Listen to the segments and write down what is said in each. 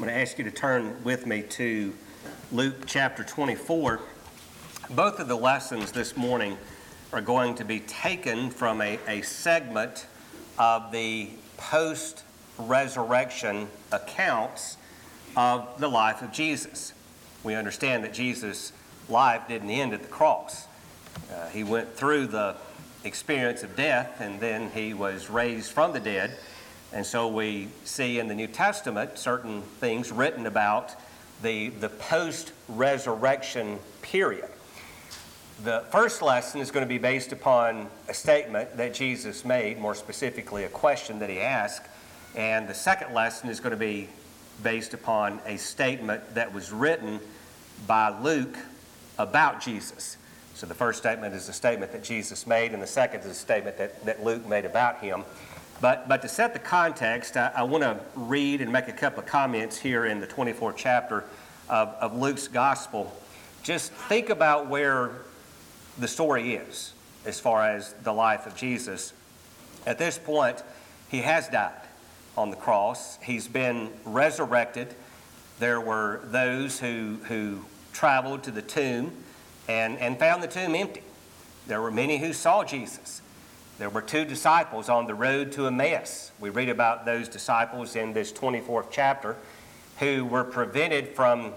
I'm going to ask you to turn with me to Luke chapter 24. Both of the lessons this morning are going to be taken from a, a segment of the post resurrection accounts of the life of Jesus. We understand that Jesus' life didn't end at the cross, uh, he went through the experience of death and then he was raised from the dead and so we see in the New Testament certain things written about the, the post resurrection period. The first lesson is going to be based upon a statement that Jesus made, more specifically, a question that he asked. And the second lesson is going to be based upon a statement that was written by Luke about Jesus. So the first statement is a statement that Jesus made, and the second is a statement that, that Luke made about him. But, but to set the context, I, I want to read and make a couple of comments here in the 24th chapter of, of Luke's gospel. Just think about where the story is as far as the life of Jesus. At this point, he has died on the cross, he's been resurrected. There were those who, who traveled to the tomb and, and found the tomb empty. There were many who saw Jesus. There were two disciples on the road to Emmaus. We read about those disciples in this 24th chapter who were prevented from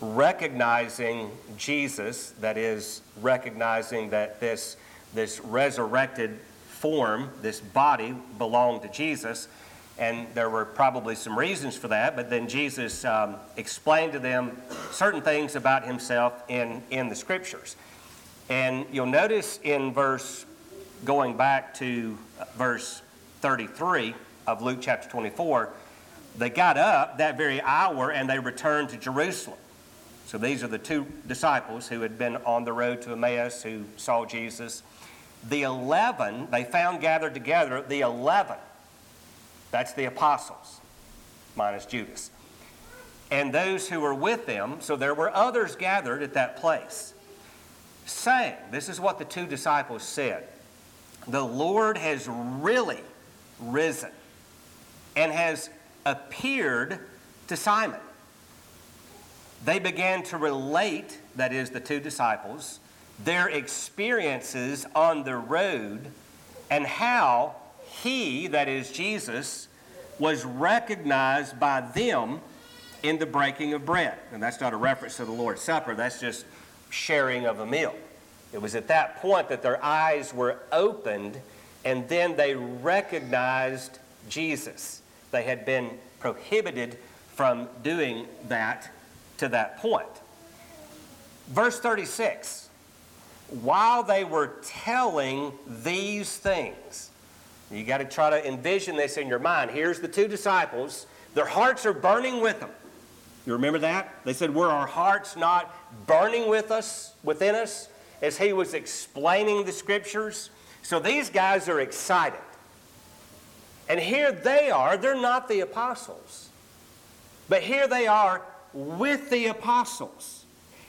recognizing Jesus, that is, recognizing that this, this resurrected form, this body, belonged to Jesus. And there were probably some reasons for that, but then Jesus um, explained to them certain things about himself in, in the scriptures. And you'll notice in verse going back to uh, verse 33 of Luke chapter 24, they got up that very hour and they returned to Jerusalem. So these are the two disciples who had been on the road to Emmaus who saw Jesus. The 11, they found gathered together, the 11, that's the apostles, minus Judas. And those who were with them, so there were others gathered at that place, saying, This is what the two disciples said the Lord has really risen and has appeared to Simon. They began to relate, that is, the two disciples, their experiences on the road and how he, that is Jesus, was recognized by them in the breaking of bread. And that's not a reference to the Lord's Supper, that's just sharing of a meal. It was at that point that their eyes were opened and then they recognized Jesus. They had been prohibited from doing that to that point. Verse 36 While they were telling these things, you got to try to envision this in your mind. Here's the two disciples, their hearts are burning with them. You remember that? They said, Were our hearts not burning with us, within us? As he was explaining the scriptures. So these guys are excited. And here they are, they're not the apostles, but here they are with the apostles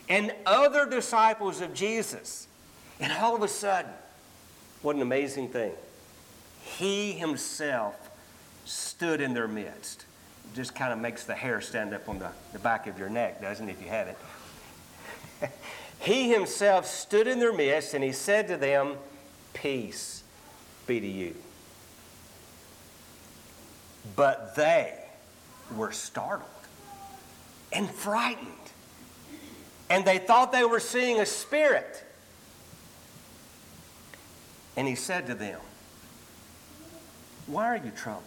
and other disciples of Jesus. And all of a sudden, what an amazing thing. He himself stood in their midst. Just kind of makes the hair stand up on the, the back of your neck, doesn't it, if you have it? He himself stood in their midst and he said to them, Peace be to you. But they were startled and frightened. And they thought they were seeing a spirit. And he said to them, Why are you troubled?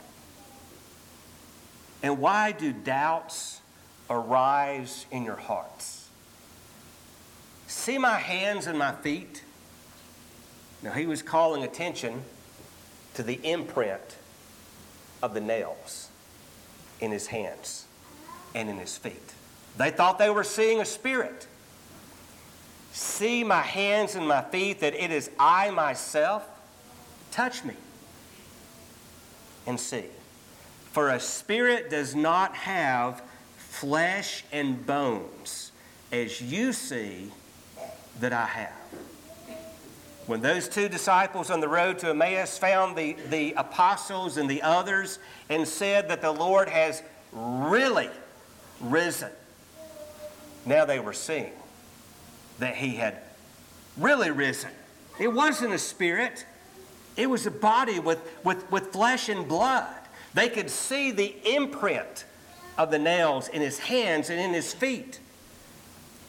And why do doubts arise in your hearts? See my hands and my feet? Now, he was calling attention to the imprint of the nails in his hands and in his feet. They thought they were seeing a spirit. See my hands and my feet, that it is I myself. Touch me and see. For a spirit does not have flesh and bones, as you see that I have. When those two disciples on the road to Emmaus found the, the apostles and the others and said that the Lord has really risen. Now they were seeing that he had really risen. It wasn't a spirit, it was a body with, with, with flesh and blood. They could see the imprint of the nails in his hands and in his feet.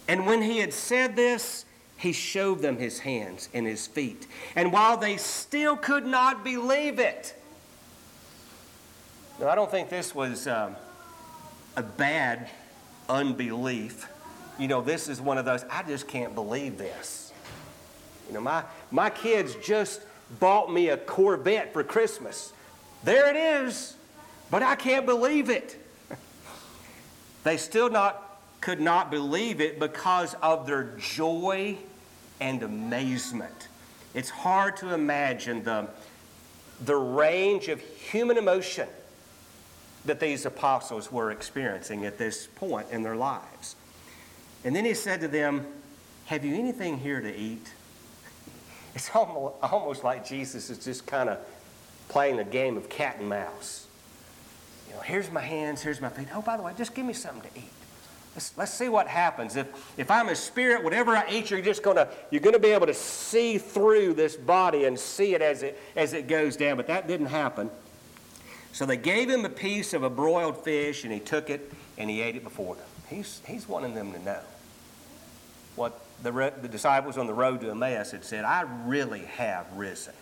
And when he had said this, he showed them his hands and his feet. And while they still could not believe it, now, I don't think this was um, a bad unbelief. You know, this is one of those, I just can't believe this. You know, my, my kids just bought me a Corvette for Christmas. There it is, but I can't believe it. they still not, could not believe it because of their joy and amazement. It's hard to imagine the, the range of human emotion that these apostles were experiencing at this point in their lives. And then he said to them, Have you anything here to eat? It's almost, almost like Jesus is just kind of playing a game of cat and mouse. You know, here's my hands, here's my feet. Oh, by the way, just give me something to eat. Let's, let's see what happens. If, if I'm a spirit, whatever I eat, you're just gonna you're gonna be able to see through this body and see it as it as it goes down. But that didn't happen. So they gave him a piece of a broiled fish, and he took it and he ate it before them. He's, he's wanting them to know what the, the disciples on the road to Emmaus had said I really have risen.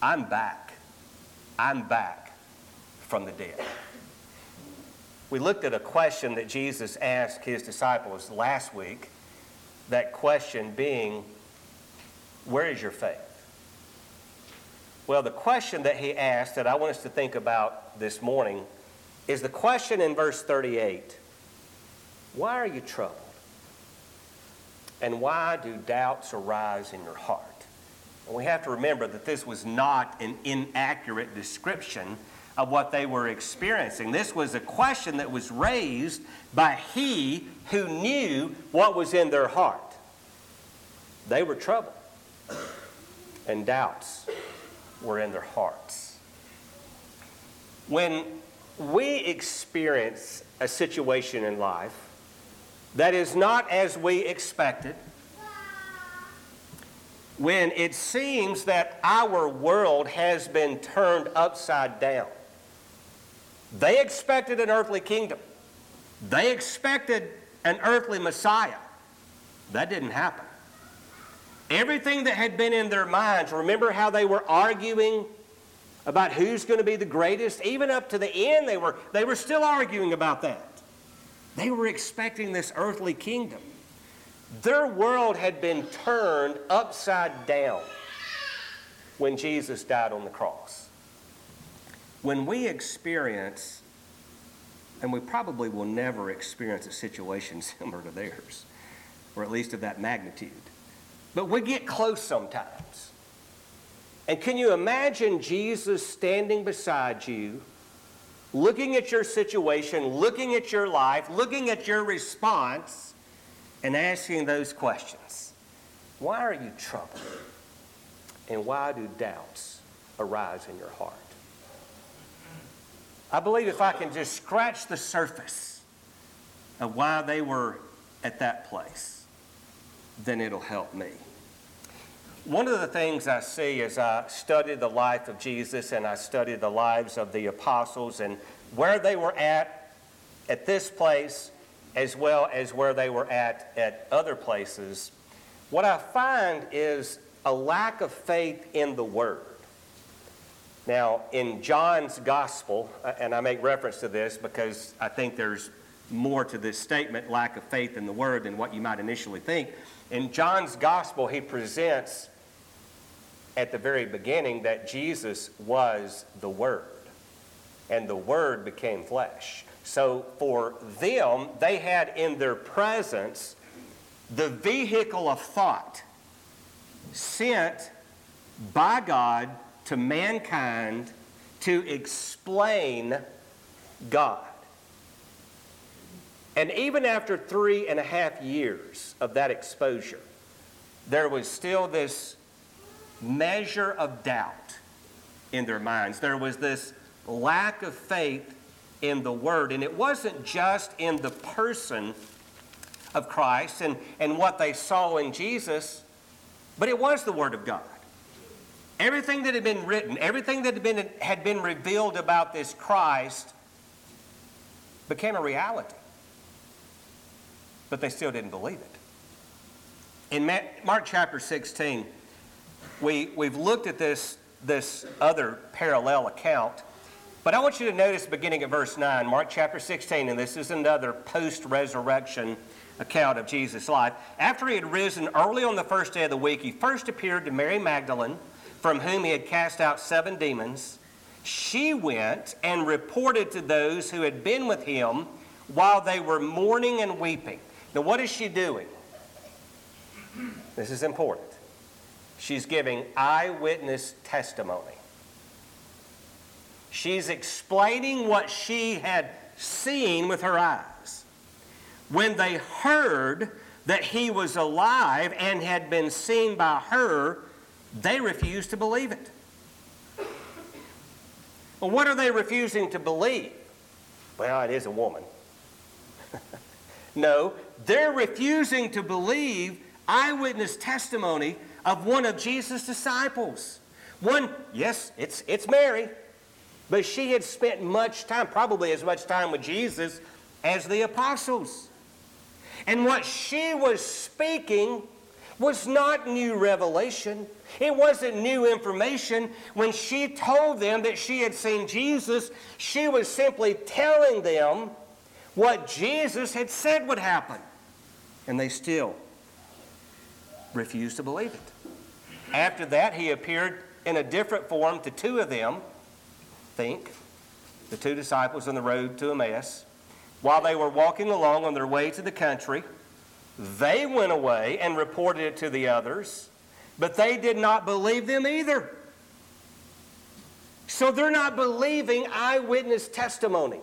I'm back. I'm back from the dead. We looked at a question that Jesus asked his disciples last week, that question being, Where is your faith? Well, the question that he asked that I want us to think about this morning is the question in verse 38 Why are you troubled? And why do doubts arise in your heart? And we have to remember that this was not an inaccurate description of what they were experiencing. This was a question that was raised by he who knew what was in their heart. They were troubled and doubts were in their hearts. When we experience a situation in life that is not as we expected, when it seems that our world has been turned upside down, they expected an earthly kingdom. They expected an earthly Messiah. That didn't happen. Everything that had been in their minds, remember how they were arguing about who's going to be the greatest? Even up to the end, they were, they were still arguing about that. They were expecting this earthly kingdom. Their world had been turned upside down when Jesus died on the cross. When we experience, and we probably will never experience a situation similar to theirs, or at least of that magnitude but we get close sometimes. And can you imagine Jesus standing beside you, looking at your situation, looking at your life, looking at your response, and asking those questions? Why are you troubled? And why do doubts arise in your heart? I believe if I can just scratch the surface of why they were at that place, then it'll help me. One of the things I see as I study the life of Jesus and I study the lives of the apostles and where they were at at this place as well as where they were at at other places, what I find is a lack of faith in the Word. Now, in John's Gospel, uh, and I make reference to this because I think there's more to this statement lack of faith in the Word than what you might initially think. In John's Gospel, he presents at the very beginning that Jesus was the Word, and the Word became flesh. So for them, they had in their presence the vehicle of thought sent by God to mankind to explain God. And even after three and a half years of that exposure, there was still this measure of doubt in their minds. There was this lack of faith in the Word. And it wasn't just in the person of Christ and, and what they saw in Jesus, but it was the Word of God. Everything that had been written, everything that had been, had been revealed about this Christ became a reality. But they still didn't believe it. In Mark chapter 16, we, we've looked at this, this other parallel account, but I want you to notice beginning at verse 9, Mark chapter 16, and this is another post resurrection account of Jesus' life. After he had risen early on the first day of the week, he first appeared to Mary Magdalene, from whom he had cast out seven demons. She went and reported to those who had been with him while they were mourning and weeping. Now, what is she doing? This is important. She's giving eyewitness testimony. She's explaining what she had seen with her eyes. When they heard that he was alive and had been seen by her, they refuse to believe it. Well, what are they refusing to believe? Well, it is a woman. no, they're refusing to believe eyewitness testimony of one of Jesus' disciples. One, yes, it's, it's Mary, but she had spent much time, probably as much time with Jesus as the apostles. And what she was speaking was not new revelation. It wasn't new information. When she told them that she had seen Jesus, she was simply telling them what Jesus had said would happen. And they still refused to believe it. After that, he appeared in a different form to two of them, think, the two disciples on the road to Emmaus. While they were walking along on their way to the country, they went away and reported it to the others, but they did not believe them either. So they're not believing eyewitness testimony.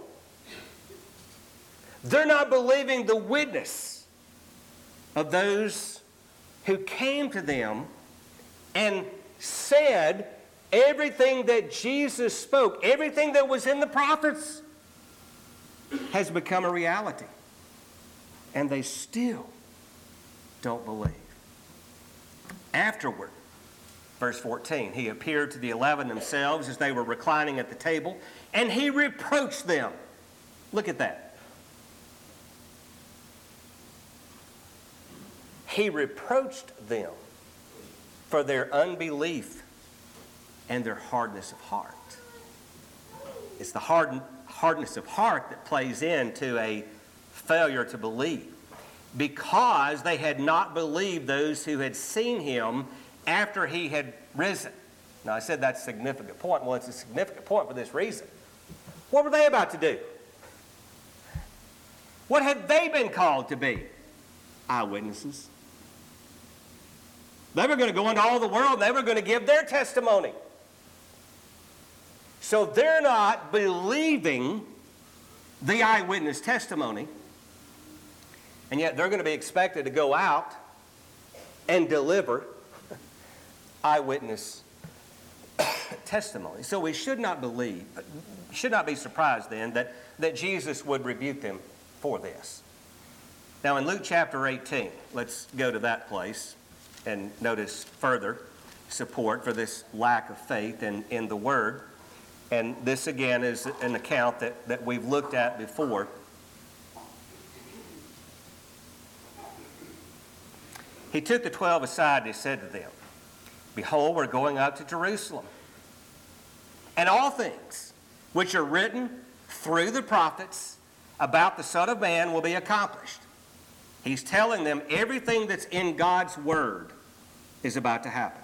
They're not believing the witness of those who came to them and said everything that Jesus spoke, everything that was in the prophets, has become a reality. And they still don't believe. Afterward, verse 14, he appeared to the eleven themselves as they were reclining at the table, and he reproached them. Look at that. He reproached them for their unbelief and their hardness of heart. It's the hard, hardness of heart that plays into a failure to believe because they had not believed those who had seen him after he had risen. Now, I said that's a significant point. Well, it's a significant point for this reason. What were they about to do? What had they been called to be? Eyewitnesses. They were going to go into all the world, they were going to give their testimony. So they're not believing the eyewitness testimony. And yet they're going to be expected to go out and deliver eyewitness testimony. So we should not believe, should not be surprised then that, that Jesus would rebuke them for this. Now in Luke chapter 18, let's go to that place and notice further support for this lack of faith in, in the Word. And this again is an account that, that we've looked at before. He took the twelve aside and he said to them, Behold, we're going up to Jerusalem. And all things which are written through the prophets about the Son of Man will be accomplished. He's telling them everything that's in God's Word is about to happen.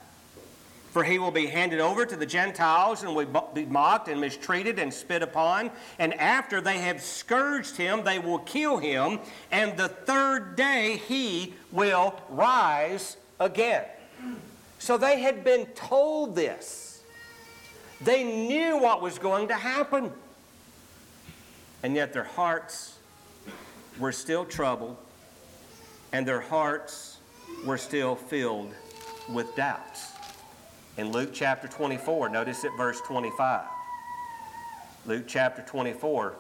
For he will be handed over to the Gentiles and will be mocked and mistreated and spit upon. And after they have scourged him, they will kill him. And the third day he will rise again. So they had been told this. They knew what was going to happen. And yet their hearts were still troubled, and their hearts were still filled with doubts. In Luke chapter 24, notice at verse 25. Luke chapter 24,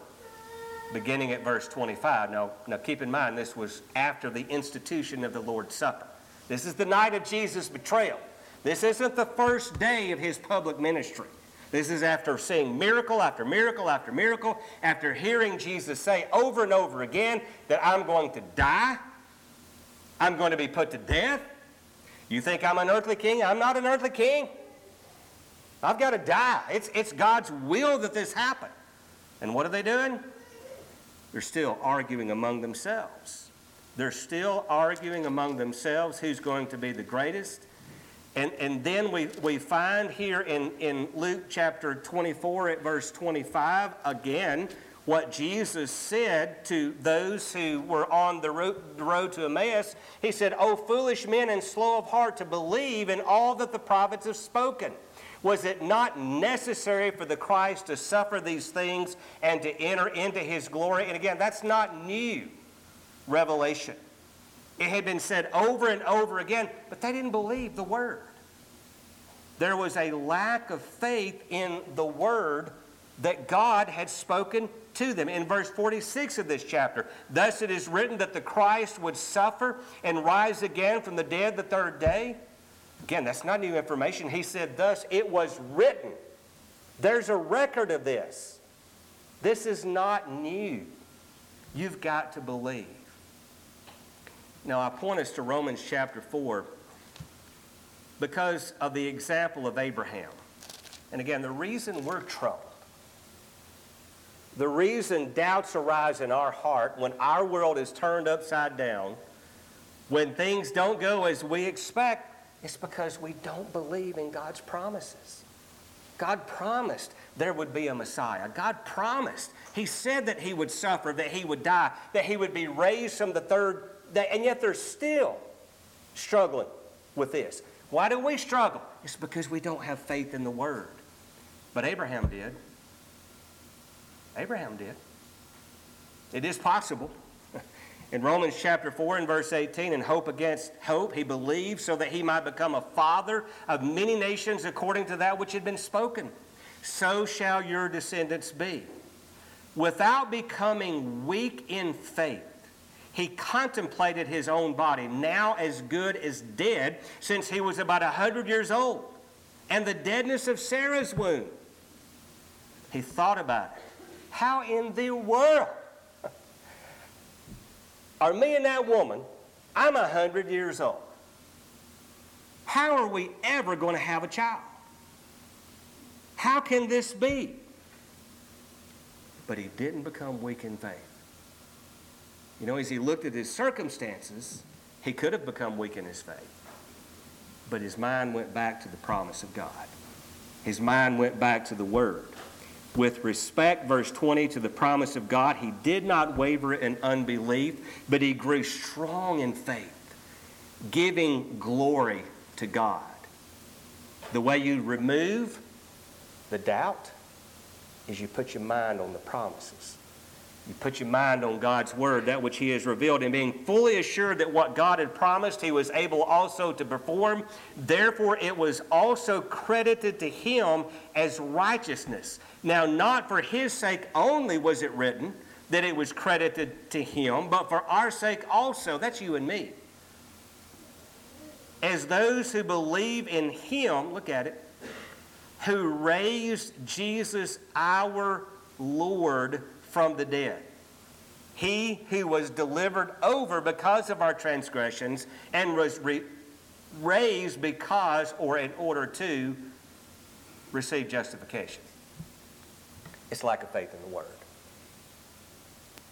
beginning at verse 25. Now, now keep in mind, this was after the institution of the Lord's Supper. This is the night of Jesus' betrayal. This isn't the first day of his public ministry. This is after seeing miracle after miracle after miracle, after hearing Jesus say over and over again that I'm going to die, I'm going to be put to death. You think I'm an earthly king? I'm not an earthly king. I've got to die. It's, it's God's will that this happen. And what are they doing? They're still arguing among themselves. They're still arguing among themselves who's going to be the greatest. And, and then we, we find here in, in Luke chapter 24 at verse 25 again what Jesus said to those who were on the road, to Emmaus. He said, O foolish men and slow of heart to believe in all that the prophets have spoken. Was it not necessary for the Christ to suffer these things and to enter into his glory? And again, that's not new revelation. It had been said over and over again, but they didn't believe the word. There was a lack of faith in the word that God had spoken to them. In verse 46 of this chapter, thus it is written that the Christ would suffer and rise again from the dead the third day. Again, that's not new information. He said, Thus it was written. There's a record of this. This is not new. You've got to believe. Now, I point us to Romans chapter 4 because of the example of Abraham. And again, the reason we're troubled, the reason doubts arise in our heart when our world is turned upside down, when things don't go as we expect, it's because we don't believe in God's promises. God promised there would be a Messiah. God promised. He said that he would suffer, that he would die, that he would be raised from the third day, and yet they're still struggling with this. Why do we struggle? It's because we don't have faith in the Word. But Abraham did. Abraham did. It is possible. In Romans chapter 4 and verse 18, in hope against hope, he believed so that he might become a father of many nations according to that which had been spoken. So shall your descendants be. Without becoming weak in faith, he contemplated his own body, now as good as dead, since he was about a hundred years old, and the deadness of Sarah's womb. He thought about it. How in the world are me and that woman, I'm a hundred years old. How are we ever going to have a child? How can this be? But he didn't become weak in faith. You know, as he looked at his circumstances, he could have become weak in his faith. But his mind went back to the promise of God. His mind went back to the Word. With respect, verse 20, to the promise of God, he did not waver in unbelief, but he grew strong in faith, giving glory to God. The way you remove the doubt is you put your mind on the promises. You put your mind on God's word, that which He has revealed, and being fully assured that what God had promised, He was able also to perform. Therefore, it was also credited to Him as righteousness. Now, not for His sake only was it written that it was credited to Him, but for our sake also. That's you and me. As those who believe in Him, look at it, who raised Jesus our Lord from the dead. He who was delivered over because of our transgressions and was re- raised because or in order to receive justification. It's lack of faith in the Word.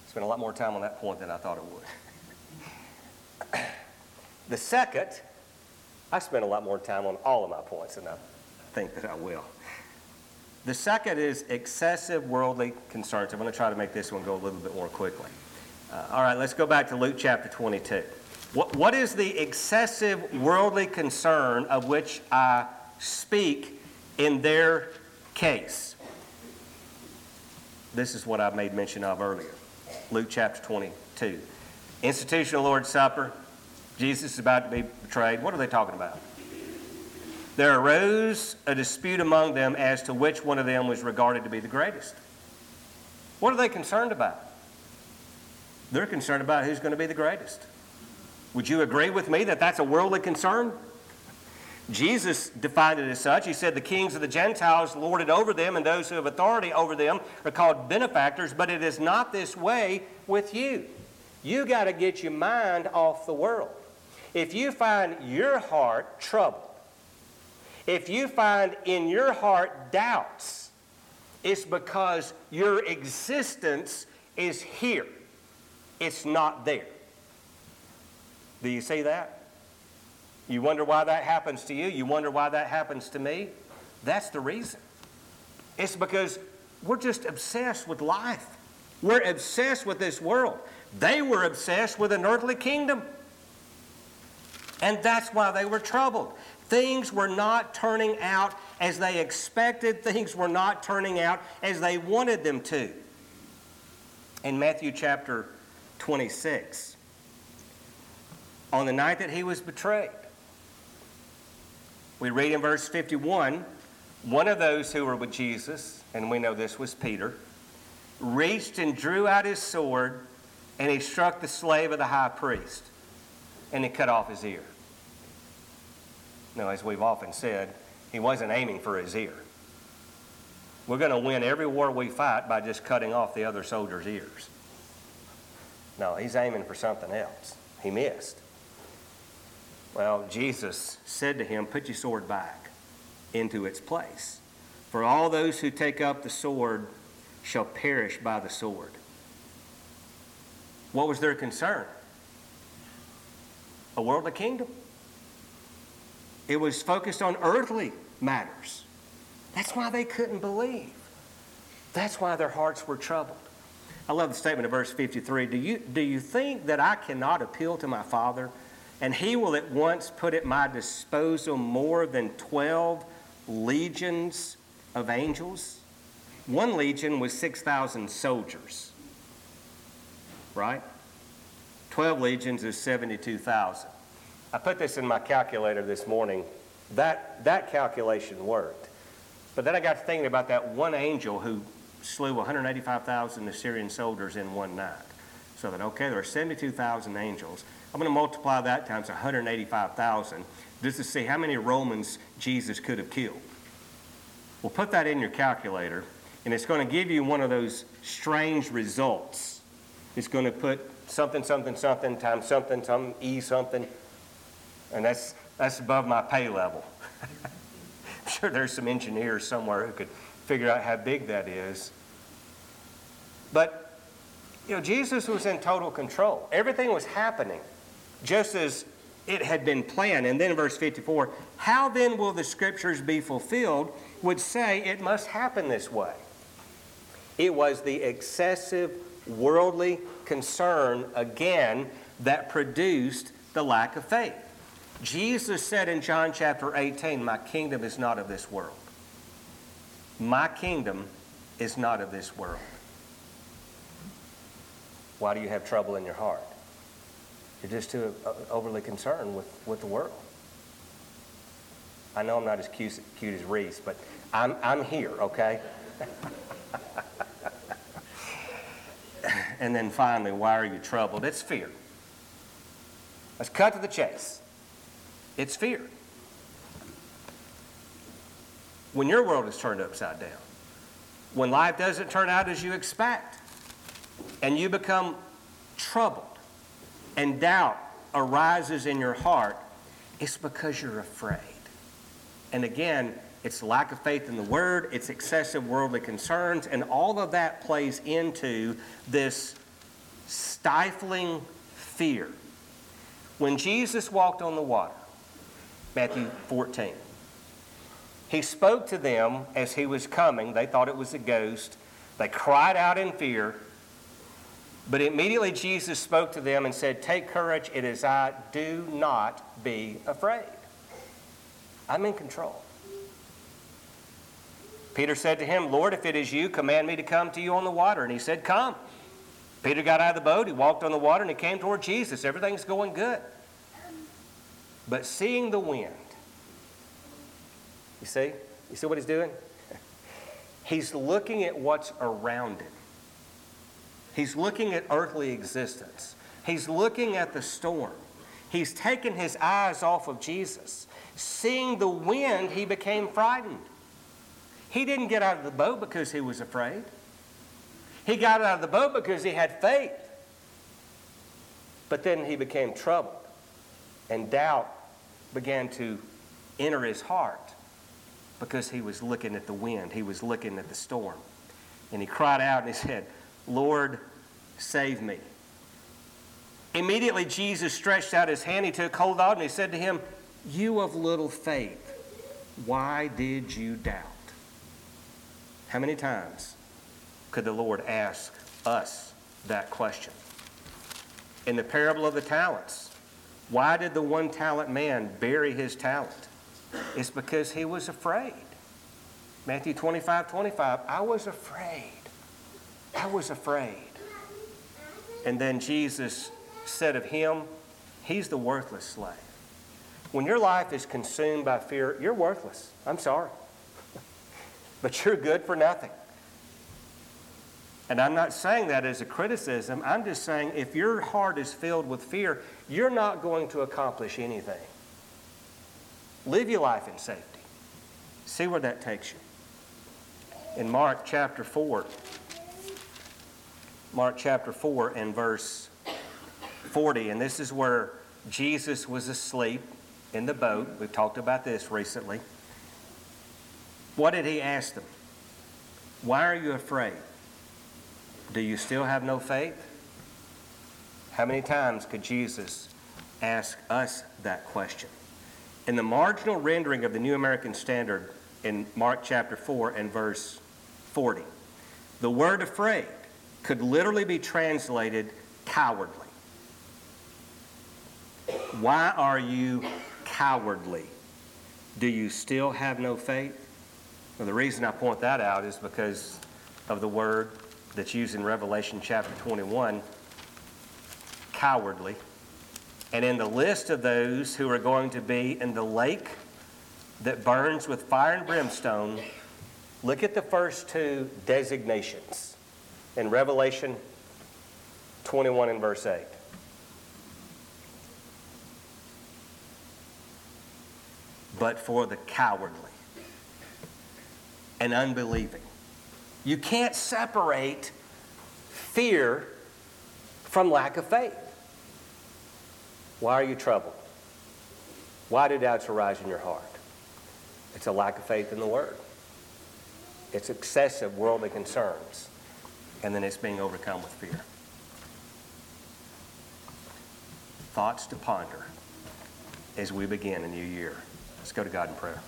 Spent a lot more time on that point than I thought it would. the second, I spent a lot more time on all of my points than I think that I will. The second is excessive worldly concerns. I'm going to try to make this one go a little bit more quickly. Uh, all right, let's go back to Luke chapter 22. What, what is the excessive worldly concern of which I speak in their case? This is what I made mention of earlier. Luke chapter 22. Institutional Lord's Supper. Jesus is about to be betrayed. What are they talking about? There arose a dispute among them as to which one of them was regarded to be the greatest. What are they concerned about? They're concerned about who's going to be the greatest. Would you agree with me that that's a worldly concern? Jesus defined it as such. He said, The kings of the Gentiles lord it over them, and those who have authority over them are called benefactors, but it is not this way with you. You got to get your mind off the world. If you find your heart troubled, if you find in your heart doubts, it's because your existence is here. It's not there. Do you see that? You wonder why that happens to you? You wonder why that happens to me? That's the reason. It's because we're just obsessed with life. We're obsessed with this world. They were obsessed with an earthly kingdom. And that's why they were troubled. Things were not turning out as they expected, things were not turning out as they wanted them to. In Matthew chapter 26, on the night that he was betrayed, we read in verse 51 one of those who were with Jesus, and we know this was Peter, reached and drew out his sword, and he struck the slave of the high priest, and he cut off his ear. Now, as we've often said, he wasn't aiming for his ear. We're going to win every war we fight by just cutting off the other soldier's ears. No, he's aiming for something else. He missed. Well, Jesus said to him, Put your sword back into its place. For all those who take up the sword shall perish by the sword. What was their concern? A worldly kingdom. It was focused on earthly matters. That's why they couldn't believe. That's why their hearts were troubled. I love the statement of verse 53. Do you, do you think that I cannot appeal to my Father, and he will at once put at my disposal more than 12 legions of angels? One legion was 6,000 soldiers, right? 12 legions is 72,000. I put this in my calculator this morning. That, that calculation worked. But then I got to thinking about that one angel who slew 185,000 Assyrian soldiers in one night. So that, okay, there are 72,000 angels. I'm going to multiply that times 185,000 just to see how many Romans Jesus could have killed. Well, put that in your calculator, and it's going to give you one of those strange results. It's going to put something, something, something times something, some E something, and that's, that's above my pay level. I'm sure there's some engineers somewhere who could figure out how big that is. But, you know, Jesus was in total control. Everything was happening just as it had been planned. And then verse 54 How then will the scriptures be fulfilled? would say it must happen this way. It was the excessive worldly concern, again, that produced the lack of faith. Jesus said in John chapter 18, My kingdom is not of this world. My kingdom is not of this world. Why do you have trouble in your heart? You're just too uh, overly concerned with, with the world. I know I'm not as cute, cute as Reese, but I'm, I'm here, okay? and then finally, why are you troubled? It's fear. Let's cut to the chase. It's fear. When your world is turned upside down, when life doesn't turn out as you expect, and you become troubled, and doubt arises in your heart, it's because you're afraid. And again, it's lack of faith in the word, it's excessive worldly concerns, and all of that plays into this stifling fear. When Jesus walked on the water, Matthew 14. He spoke to them as he was coming. They thought it was a ghost. They cried out in fear. But immediately Jesus spoke to them and said, Take courage, it is I. Do not be afraid. I'm in control. Peter said to him, Lord, if it is you, command me to come to you on the water. And he said, Come. Peter got out of the boat, he walked on the water, and he came toward Jesus. Everything's going good. But seeing the wind, you see? You see what he's doing? He's looking at what's around him. He's looking at earthly existence. He's looking at the storm. He's taken his eyes off of Jesus. Seeing the wind, he became frightened. He didn't get out of the boat because he was afraid. He got out of the boat because he had faith. But then he became troubled, and doubt began to enter his heart because he was looking at the wind, he was looking at the storm. And he cried out and he said, Lord, save me. Immediately, Jesus stretched out his hand, he took hold of it, and he said to him, You of little faith, why did you doubt? How many times could the Lord ask us that question? In the parable of the talents, why did the one talent man bury his talent? It's because he was afraid. Matthew 25 25, I was afraid. I was afraid. And then Jesus said of him, He's the worthless slave. When your life is consumed by fear, you're worthless. I'm sorry. but you're good for nothing. And I'm not saying that as a criticism. I'm just saying if your heart is filled with fear, you're not going to accomplish anything. Live your life in safety. See where that takes you. In Mark chapter 4, Mark chapter 4 and verse 40, and this is where Jesus was asleep in the boat. We've talked about this recently. What did he ask them? Why are you afraid? Do you still have no faith? How many times could Jesus ask us that question? In the marginal rendering of the New American Standard in Mark chapter 4 and verse 40, the word afraid could literally be translated cowardly. Why are you cowardly? Do you still have no faith? Well, the reason I point that out is because of the word that's used in Revelation chapter 21 cowardly. And in the list of those who are going to be in the lake that burns with fire and brimstone, look at the first two designations in Revelation 21 and verse 8. But for the cowardly and unbelieving. You can't separate fear from lack of faith. Why are you troubled? Why do doubts arise in your heart? It's a lack of faith in the Word. It's excessive worldly concerns, and then it's being overcome with fear. Thoughts to ponder as we begin a new year. Let's go to God in prayer.